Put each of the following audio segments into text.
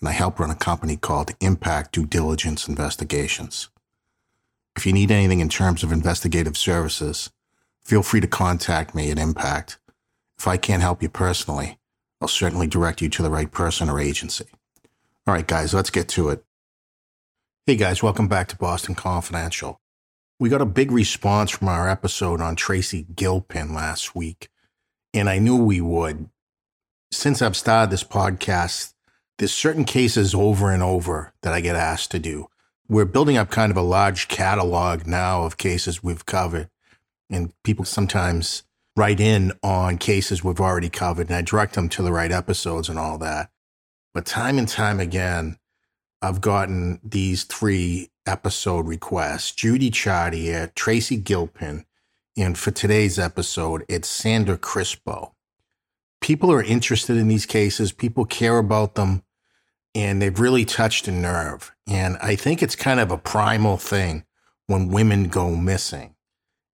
and I help run a company called Impact Due Diligence Investigations. If you need anything in terms of investigative services, feel free to contact me at Impact. If I can't help you personally, I'll certainly direct you to the right person or agency. All right, guys, let's get to it. Hey, guys, welcome back to Boston Confidential. We got a big response from our episode on Tracy Gilpin last week, and I knew we would. Since I've started this podcast, there's certain cases over and over that I get asked to do. We're building up kind of a large catalog now of cases we've covered. And people sometimes write in on cases we've already covered and I direct them to the right episodes and all that. But time and time again, I've gotten these three episode requests Judy Chartier, Tracy Gilpin, and for today's episode, it's Sandra Crispo. People are interested in these cases, people care about them and they've really touched a nerve. And I think it's kind of a primal thing when women go missing.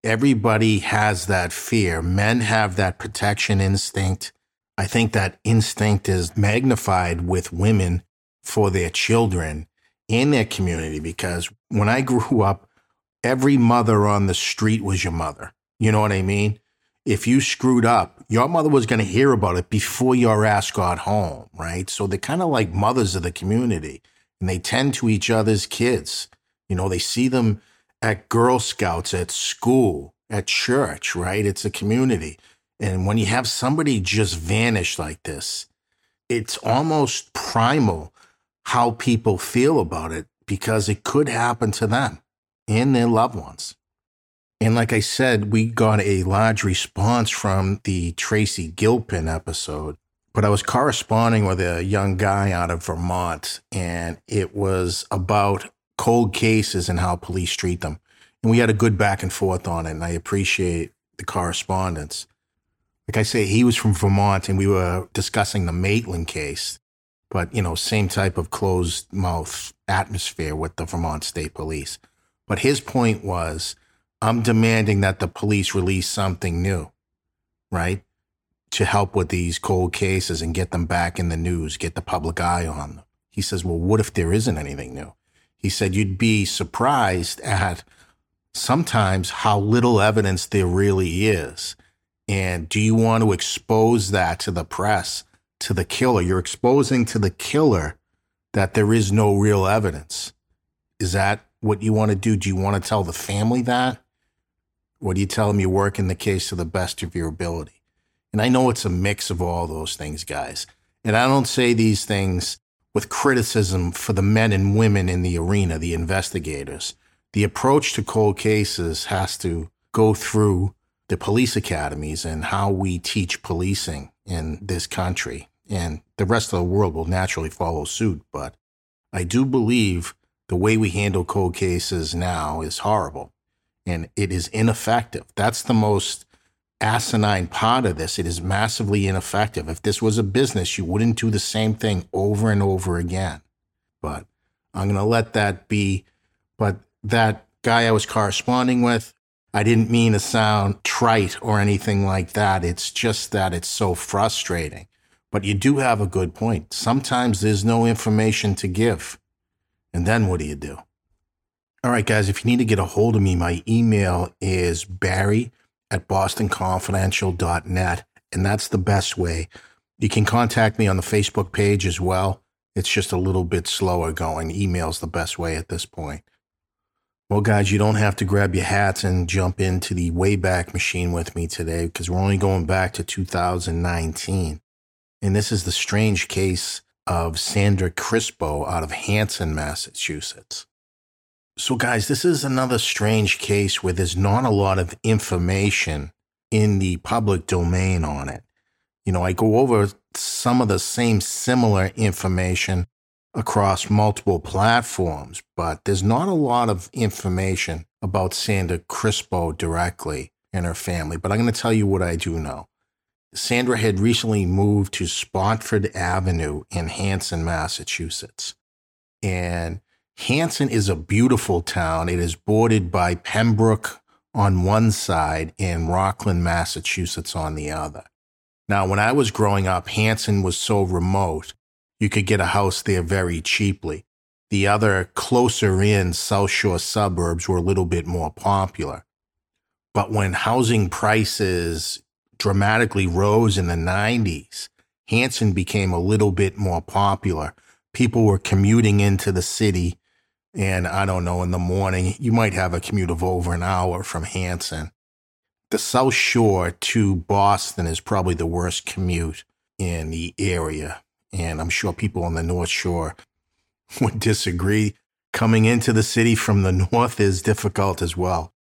Everybody has that fear. Men have that protection instinct. I think that instinct is magnified with women for their children in their community because when I grew up, every mother on the street was your mother. You know what I mean? if you screwed up, your mother was going to hear about it before your ass got home, right? So they're kind of like mothers of the community and they tend to each other's kids. You know, they see them at Girl Scouts, at school, at church, right? It's a community. And when you have somebody just vanish like this, it's almost primal how people feel about it because it could happen to them and their loved ones. And like I said, we got a large response from the Tracy Gilpin episode. But I was corresponding with a young guy out of Vermont, and it was about cold cases and how police treat them. And we had a good back and forth on it, and I appreciate the correspondence. Like I say, he was from Vermont, and we were discussing the Maitland case, but, you know, same type of closed mouth atmosphere with the Vermont State Police. But his point was, I'm demanding that the police release something new, right? To help with these cold cases and get them back in the news, get the public eye on them. He says, Well, what if there isn't anything new? He said, You'd be surprised at sometimes how little evidence there really is. And do you want to expose that to the press, to the killer? You're exposing to the killer that there is no real evidence. Is that what you want to do? Do you want to tell the family that? Or do you tell them you work in the case to the best of your ability? And I know it's a mix of all those things, guys. And I don't say these things with criticism for the men and women in the arena, the investigators. The approach to cold cases has to go through the police academies and how we teach policing in this country. And the rest of the world will naturally follow suit. But I do believe the way we handle cold cases now is horrible and it is ineffective. That's the most asinine part of this. It is massively ineffective. If this was a business, you wouldn't do the same thing over and over again. But I'm going to let that be. But that guy I was corresponding with, I didn't mean to sound trite or anything like that. It's just that it's so frustrating. But you do have a good point. Sometimes there's no information to give. And then what do you do? All right, guys, if you need to get a hold of me, my email is barry at bostonconfidential.net, and that's the best way. You can contact me on the Facebook page as well. It's just a little bit slower going. Email's the best way at this point. Well, guys, you don't have to grab your hats and jump into the Wayback Machine with me today because we're only going back to 2019. And this is the strange case of Sandra Crispo out of Hanson, Massachusetts. So, guys, this is another strange case where there's not a lot of information in the public domain on it. You know, I go over some of the same similar information across multiple platforms, but there's not a lot of information about Sandra Crispo directly and her family. But I'm going to tell you what I do know. Sandra had recently moved to Spofford Avenue in Hanson, Massachusetts. And Hanson is a beautiful town. It is bordered by Pembroke on one side and Rockland, Massachusetts on the other. Now, when I was growing up, Hanson was so remote, you could get a house there very cheaply. The other closer in South Shore suburbs were a little bit more popular. But when housing prices dramatically rose in the 90s, Hanson became a little bit more popular. People were commuting into the city, and I don't know, in the morning, you might have a commute of over an hour from Hanson. The South Shore to Boston is probably the worst commute in the area. And I'm sure people on the North Shore would disagree. Coming into the city from the north is difficult as well.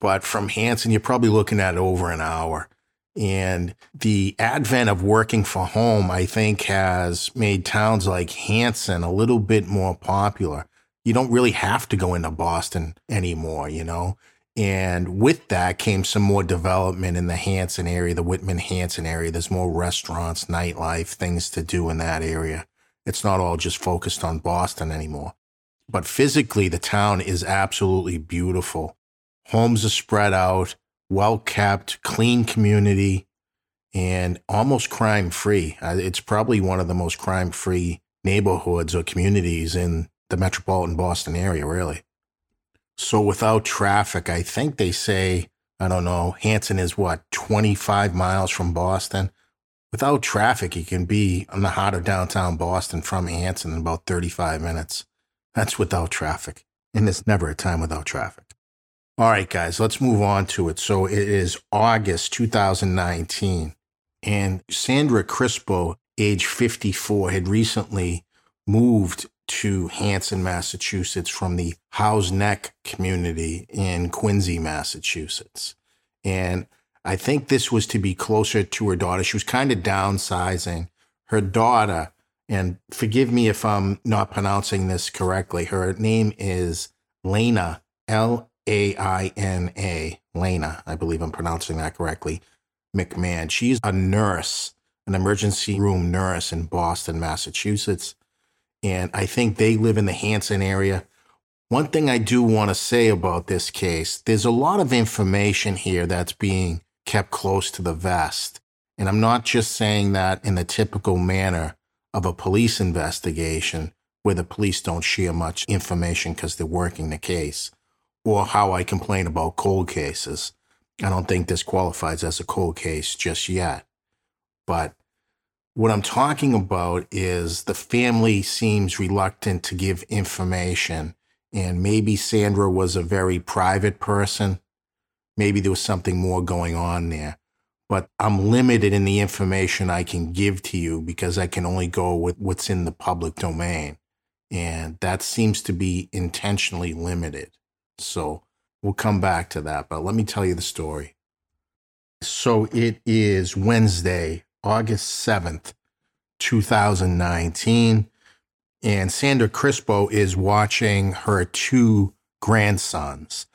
But from Hanson, you're probably looking at over an hour. And the advent of working for home, I think, has made towns like Hanson a little bit more popular. You don't really have to go into Boston anymore, you know? And with that came some more development in the Hanson area, the Whitman Hanson area. There's more restaurants, nightlife, things to do in that area. It's not all just focused on Boston anymore. But physically, the town is absolutely beautiful. Homes are spread out well kept, clean community, and almost crime free. Uh, it's probably one of the most crime free neighborhoods or communities in the metropolitan Boston area, really. So without traffic, I think they say, I don't know, Hanson is what, 25 miles from Boston? Without traffic, you can be in the heart of downtown Boston from Hanson in about 35 minutes. That's without traffic. And there's never a time without traffic. All right, guys, let's move on to it. So it is August 2019, and Sandra Crispo, age 54, had recently moved to Hanson, Massachusetts from the Houghs Neck community in Quincy, Massachusetts. And I think this was to be closer to her daughter. She was kind of downsizing. Her daughter, and forgive me if I'm not pronouncing this correctly, her name is Laina, L a I N A, Laina, I believe I'm pronouncing that correctly, McMahon. She's a nurse, an emergency room nurse in Boston, Massachusetts. And I think they live in the Hanson area. One thing I do want to say about this case there's a lot of information here that's being kept close to the vest. And I'm not just saying that in the typical manner of a police investigation where the police don't share much information because they're working the case or how I complain about cold cases. I don't think this qualifies as a cold case just yet. But what I'm talking about is the family seems reluctant to give information. And maybe Sandra was a very private person. Maybe there was something more going on there. But I'm limited in the information I can give to you because I can only go with what's in the public domain. And that seems to be intentionally limited. So we'll come back to that, but let me tell you the story. So it is Wednesday, August 7th, 2019, and Sandra Crispo is watching her two grandsons.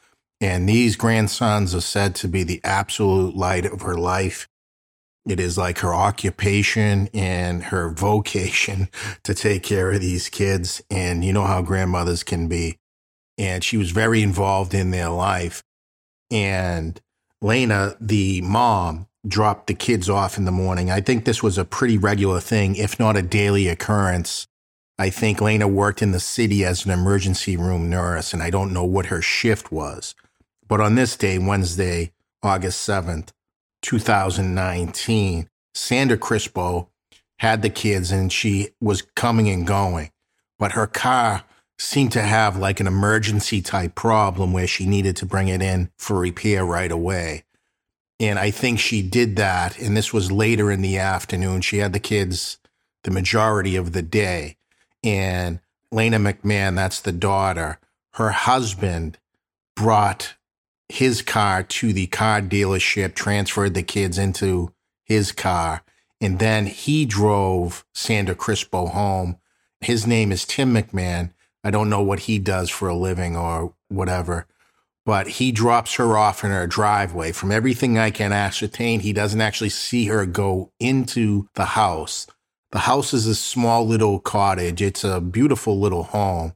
And these grandsons are said to be the absolute light of her life. It is like her occupation and her vocation to take care of these kids. And you know how grandmothers can be and she was very involved in their life. And Laina, the mom, dropped the kids off in the morning. I think this was a pretty regular thing, if not a daily occurrence. I think Laina worked in the city as an emergency room nurse, and I don't know what her shift was. But on this day, Wednesday, August 7th, 2019, Sandra Crispo had the kids and she was coming and going, but her car seemed to have like an emergency type problem where she needed to bring it in for repair right away. And I think she did that. And this was later in the afternoon. She had the kids the majority of the day. And Laina McMahon, that's the daughter, her husband brought his car to the car dealership, transferred the kids into his car, and then he drove Sandra Crispo home his name is Tim McMahon. I don't know what he does for a living or whatever, but he drops her off in her driveway. From everything I can ascertain, he doesn't actually see her go into the house. The house is a small little cottage. It's a beautiful little home,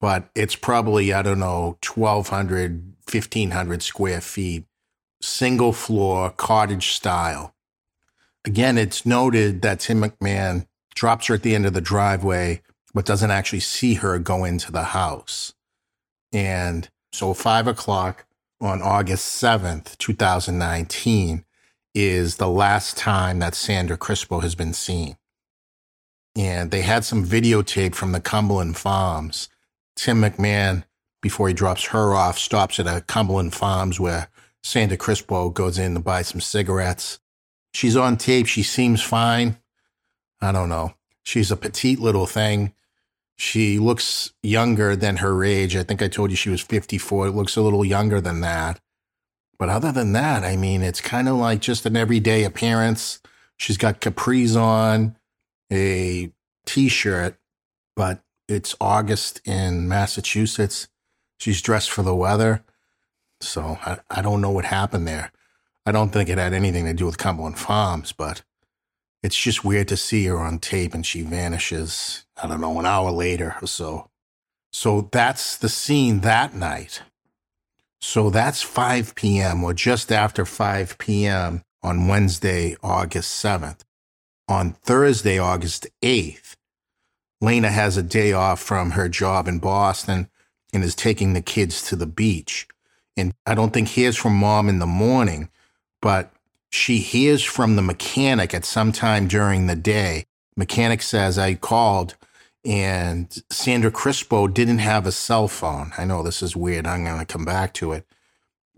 but it's probably, I don't know, 1,200, 1,500 square feet, single floor, cottage style. Again, it's noted that Tim McMahon drops her at the end of the driveway, but doesn't actually see her go into the house. And so, five o'clock on August 7th, 2019, is the last time that Sandra Crispo has been seen. And they had some videotape from the Cumberland Farms. Tim McMahon, before he drops her off, stops at a Cumberland Farms where Sandra Crispo goes in to buy some cigarettes. She's on tape. She seems fine. I don't know. She's a petite little thing. She looks younger than her age. I think I told you she was 54. It looks a little younger than that. But other than that, I mean, it's kind of like just an everyday appearance. She's got capris on, a t shirt, but it's August in Massachusetts. She's dressed for the weather. So I, I don't know what happened there. I don't think it had anything to do with Cumberland Farms, but it's just weird to see her on tape and she vanishes, I don't know, an hour later or so. So that's the scene that night. So that's 5 p.m. or just after 5 p.m. on Wednesday, August 7th. On Thursday, August 8th, Laina has a day off from her job in Boston and is taking the kids to the beach. And I don't think hears from mom in the morning, but she hears from the mechanic at some time during the day. Mechanic says, I called and Sandra Crispo didn't have a cell phone. I know this is weird. I'm going to come back to it.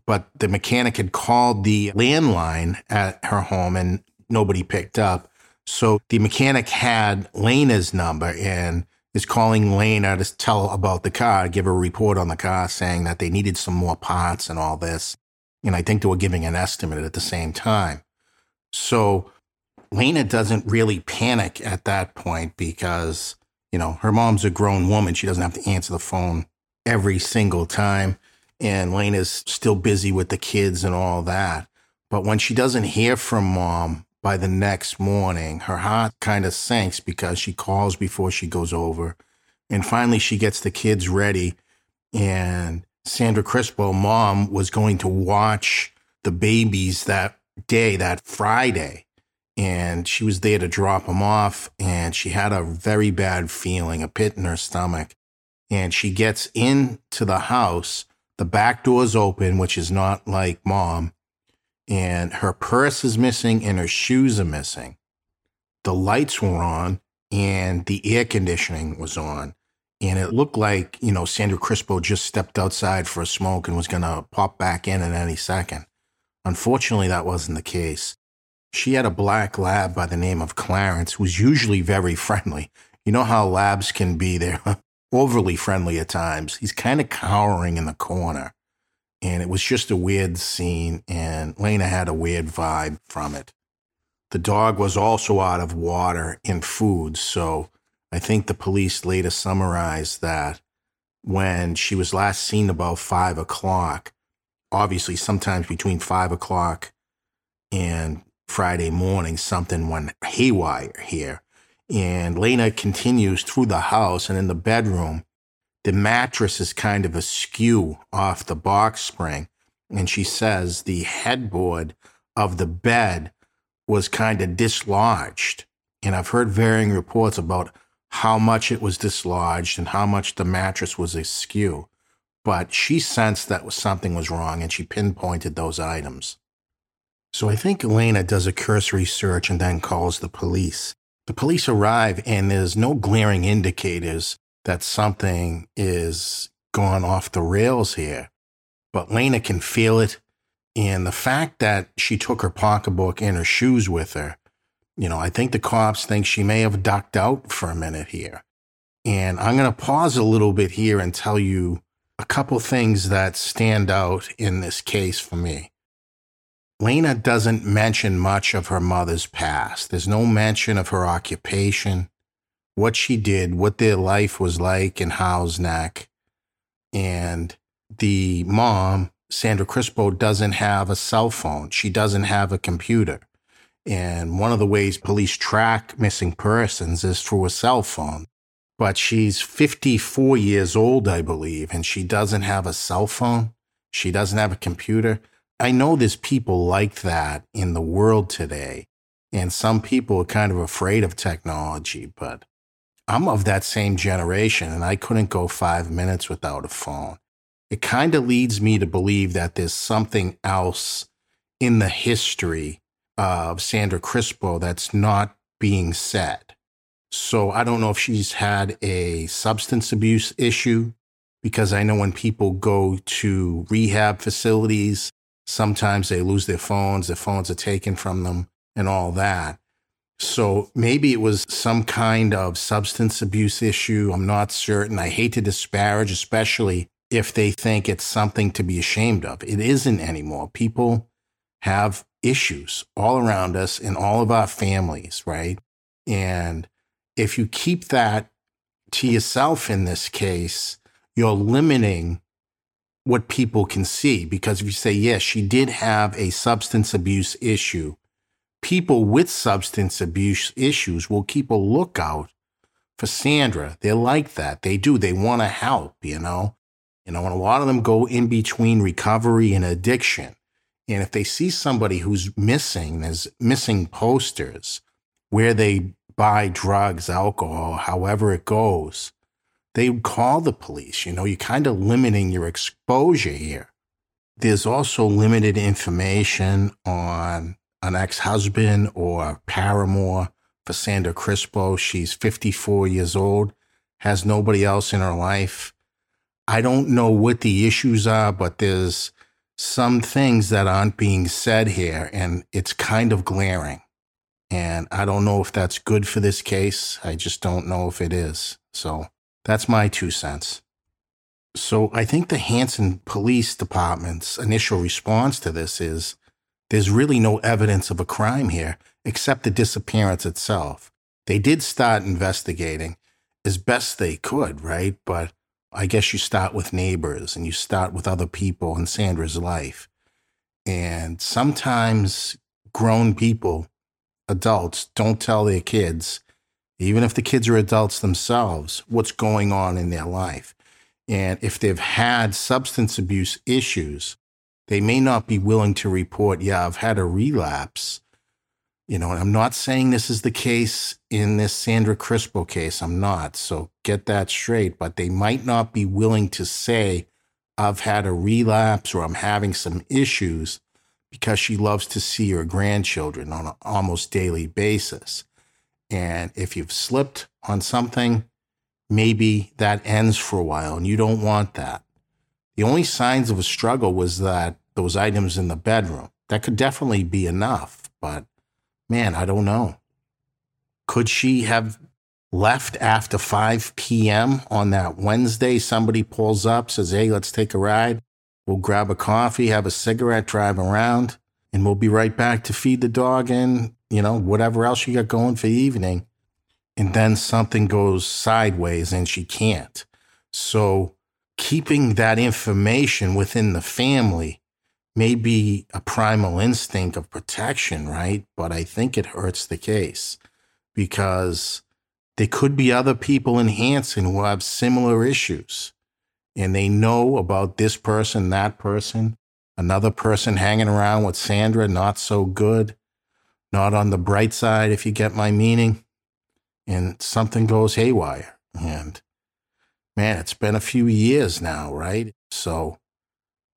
But the mechanic had called the landline at her home and nobody picked up. So the mechanic had Laina's number and is calling Laina to tell about the car, give a report on the car saying that they needed some more parts and all this. And I think they were giving an estimate at the same time. So Laina doesn't really panic at that point because, you know, her mom's a grown woman. She doesn't have to answer the phone every single time. And Laina's still busy with the kids and all that. But when she doesn't hear from mom by the next morning, her heart kind of sinks because she calls before she goes over. And finally, she gets the kids ready and Sandra Crispo, mom, was going to watch the babies that day, that Friday. And she was there to drop them off. And she had a very bad feeling, a pit in her stomach. And she gets into the house. The back door's open, which is not like mom. And her purse is missing and her shoes are missing. The lights were on and the air conditioning was on. And it looked like, you know, Sandra Crispo just stepped outside for a smoke and was going to pop back in at any second. Unfortunately, that wasn't the case. She had a black lab by the name of Clarence, who was usually very friendly. You know how labs can be, they're overly friendly at times. He's kind of cowering in the corner. And it was just a weird scene, and Laina had a weird vibe from it. The dog was also out of water and food, so I think the police later summarized that when she was last seen about five o'clock, obviously, sometimes between five o'clock and Friday morning, something went haywire here. And Laina continues through the house and in the bedroom. The mattress is kind of askew off the box spring. And she says the headboard of the bed was kind of dislodged. And I've heard varying reports about how much it was dislodged and how much the mattress was askew. But she sensed that something was wrong and she pinpointed those items. So I think Elena does a cursory search and then calls the police. The police arrive and there's no glaring indicators that something is gone off the rails here. But Laina can feel it. And the fact that she took her pocketbook and her shoes with her you know, I think the cops think she may have ducked out for a minute here. And I'm going to pause a little bit here and tell you a couple things that stand out in this case for me. Laina doesn't mention much of her mother's past. There's no mention of her occupation, what she did, what their life was like in Houghs Neck. And the mom, Sandra Crispo, doesn't have a cell phone. She doesn't have a computer. And one of the ways police track missing persons is through a cell phone. But she's 54 years old, I believe, and she doesn't have a cell phone. She doesn't have a computer. I know there's people like that in the world today. And some people are kind of afraid of technology, but I'm of that same generation and I couldn't go five minutes without a phone. It kind of leads me to believe that there's something else in the history of Sandra Crispo that's not being said. So I don't know if she's had a substance abuse issue because I know when people go to rehab facilities, sometimes they lose their phones, their phones are taken from them and all that. So maybe it was some kind of substance abuse issue. I'm not certain. I hate to disparage, especially if they think it's something to be ashamed of. It isn't anymore. People have issues all around us in all of our families, right? And if you keep that to yourself in this case, you're limiting what people can see. Because if you say, yes, she did have a substance abuse issue, people with substance abuse issues will keep a lookout for Sandra. They're like that. They do. They want to help, you know? You know, and a lot of them go in between recovery and addiction. And if they see somebody who's missing, there's missing posters where they buy drugs, alcohol, however it goes, they call the police. You know, you're kind of limiting your exposure here. There's also limited information on an ex husband or paramour for Sandra Crispo. She's 54 years old, has nobody else in her life. I don't know what the issues are, but there's some things that aren't being said here, and it's kind of glaring. And I don't know if that's good for this case. I just don't know if it is. So that's my two cents. So I think the Hanson Police Department's initial response to this is there's really no evidence of a crime here except the disappearance itself. They did start investigating as best they could, right? But I guess you start with neighbors and you start with other people in Sandra's life. And sometimes grown people, adults, don't tell their kids, even if the kids are adults themselves, what's going on in their life. And if they've had substance abuse issues, they may not be willing to report, yeah, I've had a relapse. You know, I'm not saying this is the case in this Sandra Crispo case. I'm not. So get that straight. But they might not be willing to say, I've had a relapse or I'm having some issues because she loves to see her grandchildren on an almost daily basis. And if you've slipped on something, maybe that ends for a while and you don't want that. The only signs of a struggle was that those items in the bedroom. That could definitely be enough, but man, I don't know. Could she have left after 5 p.m. on that Wednesday? Somebody pulls up, says, Hey, let's take a ride. We'll grab a coffee, have a cigarette, drive around, and we'll be right back to feed the dog and, you know, whatever else you got going for the evening. And then something goes sideways and she can't. So keeping that information within the family may be a primal instinct of protection, right? But I think it hurts the case because there could be other people in Hanson who have similar issues and they know about this person, that person, another person hanging around with Sandra, not so good, not on the bright side, if you get my meaning. And something goes haywire. And man, it's been a few years now, right? So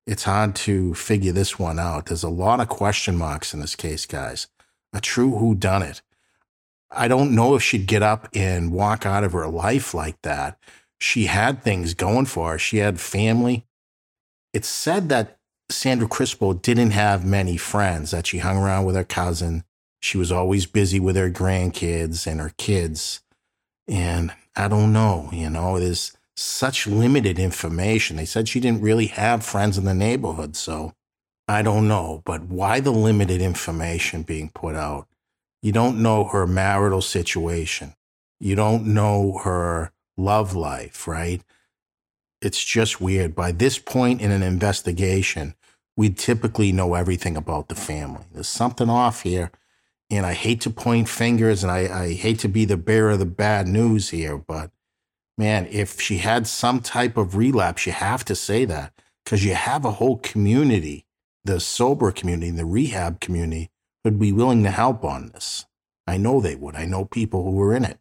it's hard to figure this one out. There's a lot of question marks in this case, guys. A true who done it. I don't know if she'd get up and walk out of her life like that. She had things going for her. She had family. It's said that Sandra Crispo didn't have many friends, that she hung around with her cousin. She was always busy with her grandkids and her kids. And I don't know, you know, there's such limited information. They said she didn't really have friends in the neighborhood. So I don't know. But why the limited information being put out? You don't know her marital situation. You don't know her love life, right? It's just weird. By this point in an investigation, we typically know everything about the family. There's something off here. And I hate to point fingers and I, I hate to be the bearer of the bad news here, but man, if she had some type of relapse, you have to say that because you have a whole community, the sober community, the rehab community would be willing to help on this. I know they would. I know people who were in it.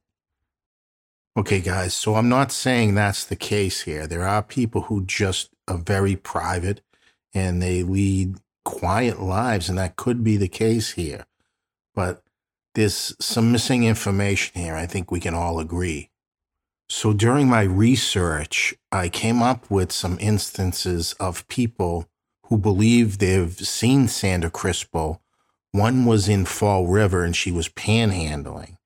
Okay, guys, so I'm not saying that's the case here. There are people who just are very private and they lead quiet lives, and that could be the case here. But there's some missing information here. I think we can all agree. So during my research, I came up with some instances of people who believe they've seen Sandra Crispo. One was in Fall River and she was panhandling,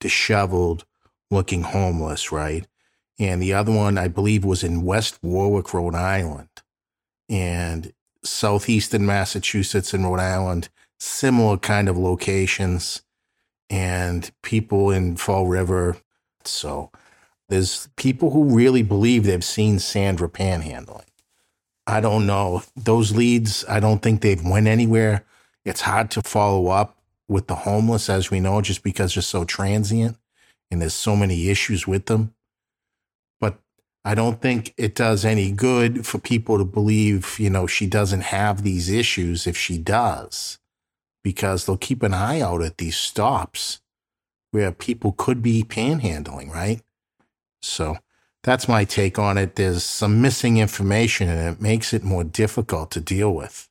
disheveled, looking homeless, right? And the other one, I believe, was in West Warwick, Rhode Island. And southeastern Massachusetts and Rhode Island, similar kind of locations, and people in Fall River. So there's people who really believe they've seen Sandra panhandling. I don't know. Those leads, I don't think they've went anywhere. It's hard to follow up with the homeless, as we know, just because they're so transient and there's so many issues with them. But I don't think it does any good for people to believe, you know, she doesn't have these issues if she does, because they'll keep an eye out at these stops where people could be panhandling, right? So that's my take on it. There's some missing information and it makes it more difficult to deal with.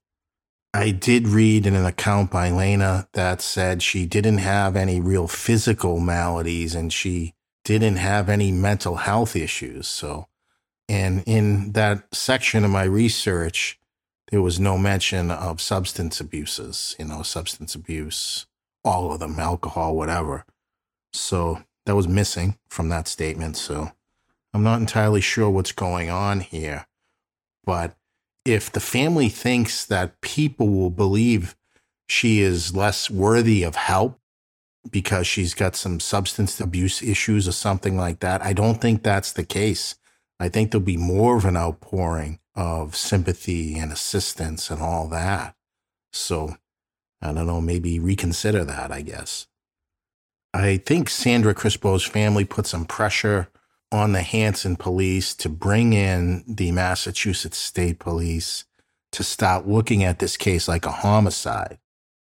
I did read in an account by Laina that said she didn't have any real physical maladies and she didn't have any mental health issues. So, and in that section of my research, there was no mention of substance abuses, you know, substance abuse, all of them, alcohol, whatever. So that was missing from that statement. So I'm not entirely sure what's going on here. But if the family thinks that people will believe she is less worthy of help because she's got some substance abuse issues or something like that, I don't think that's the case. I think there'll be more of an outpouring of sympathy and assistance and all that. So I don't know, maybe reconsider that, I guess. I think Sandra Crispo's family put some pressure on the Hanson police to bring in the Massachusetts State Police to start looking at this case like a homicide.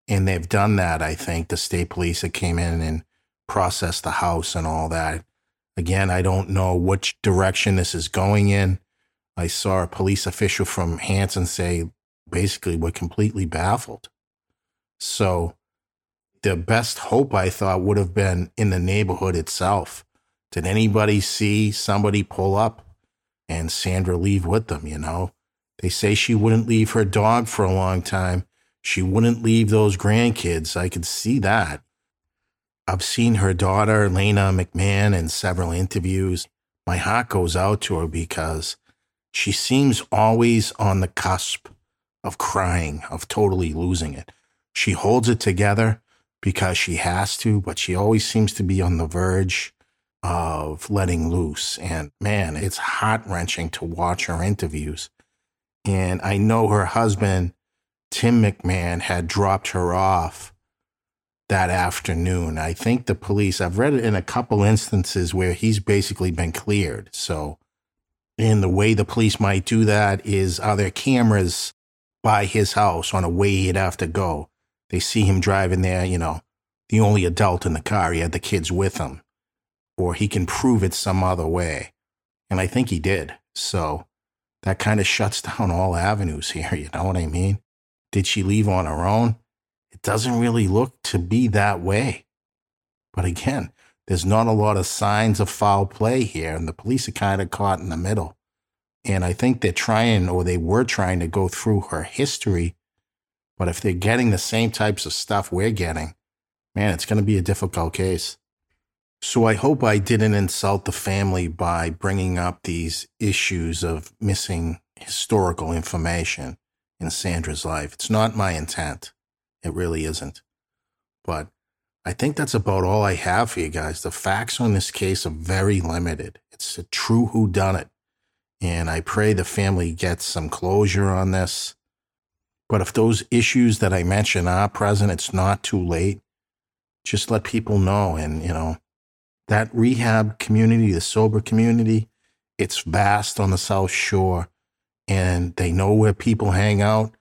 And they've done that, I think. The state police that came in and processed the house and all that. Again, I don't know which direction this is going in. I saw a police official from Hanson say basically we're completely baffled. So the best hope I thought would have been in the neighborhood itself. Did anybody see somebody pull up and Sandra leave with them? You know, they say she wouldn't leave her dog for a long time. She wouldn't leave those grandkids. I could see that. I've seen her daughter, Laina McMahon, in several interviews. My heart goes out to her because she seems always on the cusp of crying, of totally losing it. She holds it together because she has to, but she always seems to be on the verge of letting loose. And man, it's heart wrenching to watch her interviews. And I know her husband, Tim McMahon, had dropped her off that afternoon. I think the police, I've read it in a couple instances where he's basically been cleared. So, and the way the police might do that is are there cameras by his house on a way he'd have to go? They see him driving there, you know, the only adult in the car. He had the kids with him, or he can prove it some other way. And I think he did. So that kind of shuts down all avenues here. You know what I mean? Did she leave on her own? It doesn't really look to be that way. But again, there's not a lot of signs of foul play here, and the police are kind of caught in the middle. And I think they're trying, or they were trying to go through her history but if they're getting the same types of stuff we're getting, man, it's going to be a difficult case. So I hope I didn't insult the family by bringing up these issues of missing historical information in Sandra's life. It's not my intent. It really isn't. But I think that's about all I have for you guys. The facts on this case are very limited. It's a true whodunit. And I pray the family gets some closure on this. But if those issues that I mentioned are present, it's not too late. Just let people know. And, you know, that rehab community, the sober community, it's vast on the South Shore. And they know where people hang out,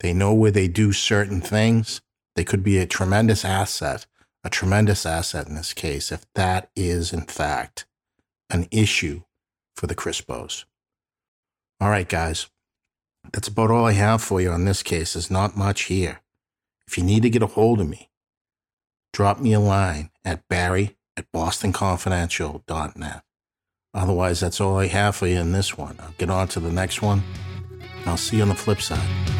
they know where they do certain things. They could be a tremendous asset, a tremendous asset in this case, if that is, in fact, an issue for the Crispos. All right, guys. That's about all I have for you on this case. There's not much here. If you need to get a hold of me, drop me a line at barry at bostonconfidential.net. Otherwise, that's all I have for you in this one. I'll get on to the next one. I'll see you on the flip side.